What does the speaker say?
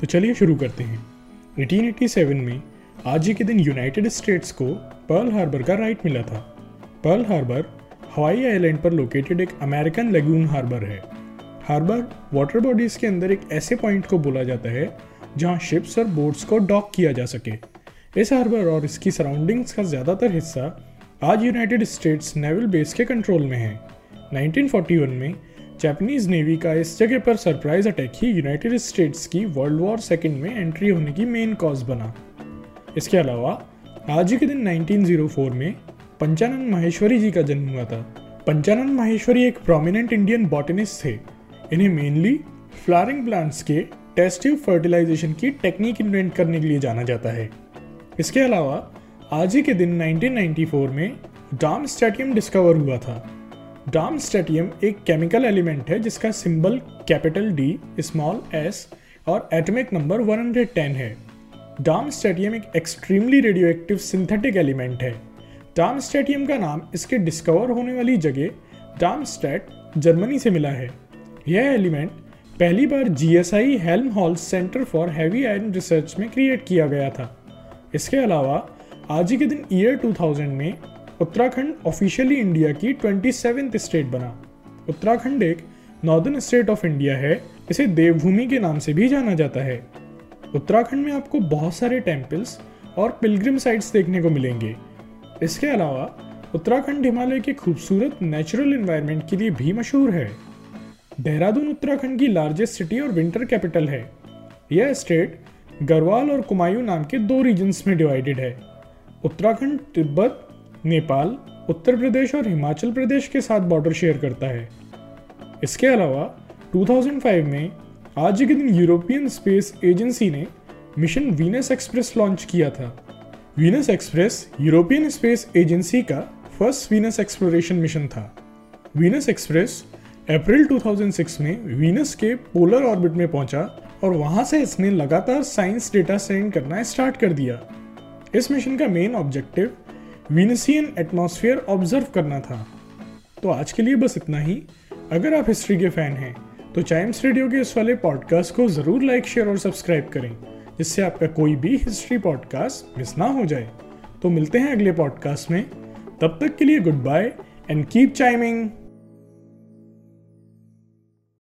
तो चलिए शुरू करते हैं। 1887 में आज ही के दिन यूनाइटेड स्टेट्स को पर्ल हार्बर का राइट मिला था। पर्ल हार्बर हवाई आइलैंड पर लोकेटेड एक अमेरिकन लेगून हार्बर है। हार्बर वाटर बॉडीज के अंदर एक ऐसे पॉइंट को बोला जाता है, जहाँ शिप्स और बोट्स को डॉक किया जा सके। इस हार्बर और इसकी सराउंडिंग्स का ज़्यादातर हिस्सा आज यूनाइटेड स्टेट्स नेवल बेस के कंट्रोल में है। 1941 में जापानीज नेवी का इस जगह पर सरप्राइज़ अटैक ही यूनाइटेड स्टेट्स की वर्ल्ड वॉर सेकेंड में एंट्री होने की मेन कॉज बना। इसके अलावा, आज के दिन 1904 में पंचानंद माहेश्वरी जी का जन्म हुआ था। पंचानंद माहेश्वरी एक प्रोमिनेंट इंडियन बॉटनिस्ट थे। इन्हें मेनली फ्लावरिंग प्लांट्स के टेस्टिव फर्टिलाइजेशन की टेक्निक इन्वेंट करने के लिए जाना जाता है। इसके अलावा, आज ही के दिन 1994 में डाम स्टेटियम डिस्कवर हुआ था। डाम स्टेटियम एक केमिकल एलिमेंट है जिसका symbol capital D, small S और एटॉमिक नंबर 110 है। डाम स्टेटियम एक एक्सट्रीमली रेडियोएक्टिव सिंथेटिक एलिमेंट है। डाम स्टेटियम का नाम इसके डिस्कवर होने वाली जगह डार्मस्टेट जर्मनी से मिला है। यह एलिमेंट पहली बार GSI Helmholtz centre for heavy iron research में क्रिएट किया गया था। इसके अलावा आज ही के दिन ईयर 2000 में उत्तराखंड ऑफिशियली इंडिया की ट्वेंटी सेवेंथ स्टेट बना। उत्तराखंड एक नॉर्दर्न स्टेट ऑफ़ इंडिया है, इसे देवभूमि के नाम से भी जाना जाता है। उत्तराखंड में आपको बहुत सारे टेम्पल्स और पिलग्रिम साइट्स देखने को मिलेंगे। इसके अलावा उत्तराखंड हिमालय के खूबसूरत नेचुरल इन्वायरमेंट के लिए भी मशहूर है। देहरादून उत्तराखंड की लार्जेस्ट सिटी और विंटर कैपिटल है। यह स्टेट गढ़वाल और कुमायूं नाम के दो रीजन्स में डिवाइडेड है। उत्तराखंड, तिब्बत नेपाल, उत्तर प्रदेश और हिमाचल प्रदेश के साथ बॉर्डर शेयर करता है। इसके अलावा 2005 में आज के दिन यूरोपियन स्पेस एजेंसी ने मिशन वीनस एक्सप्रेस लॉन्च किया था। Venus express European space agency का फ़र्स्ट वीनस एक्सप्लोरेशन मिशन था। वीनस एक्सप्रेस अप्रैल 2006 में वीनस के पोलर ऑर्बिट में पहुँचा और वहाँ से इसने लगातार साइंस डेटा सेंड करना स्टार्ट कर दिया। इस मिशन का main objective venusian atmosphere observe करना था। तो आज के लिए बस इतना ही। अगर आप हिस्ट्री के फ़ैन हैं तो चाइम्स रेडियो के इस वाले पॉडकास्ट को ज़रूर लाइक, शेयर और सब्सक्राइब करें, जिससे आपका कोई भी हिस्ट्री पॉडकास्ट मिस ना हो जाए। तो मिलते हैं अगले पॉडकास्ट में। तब तक के लिए good bye and keep chiming.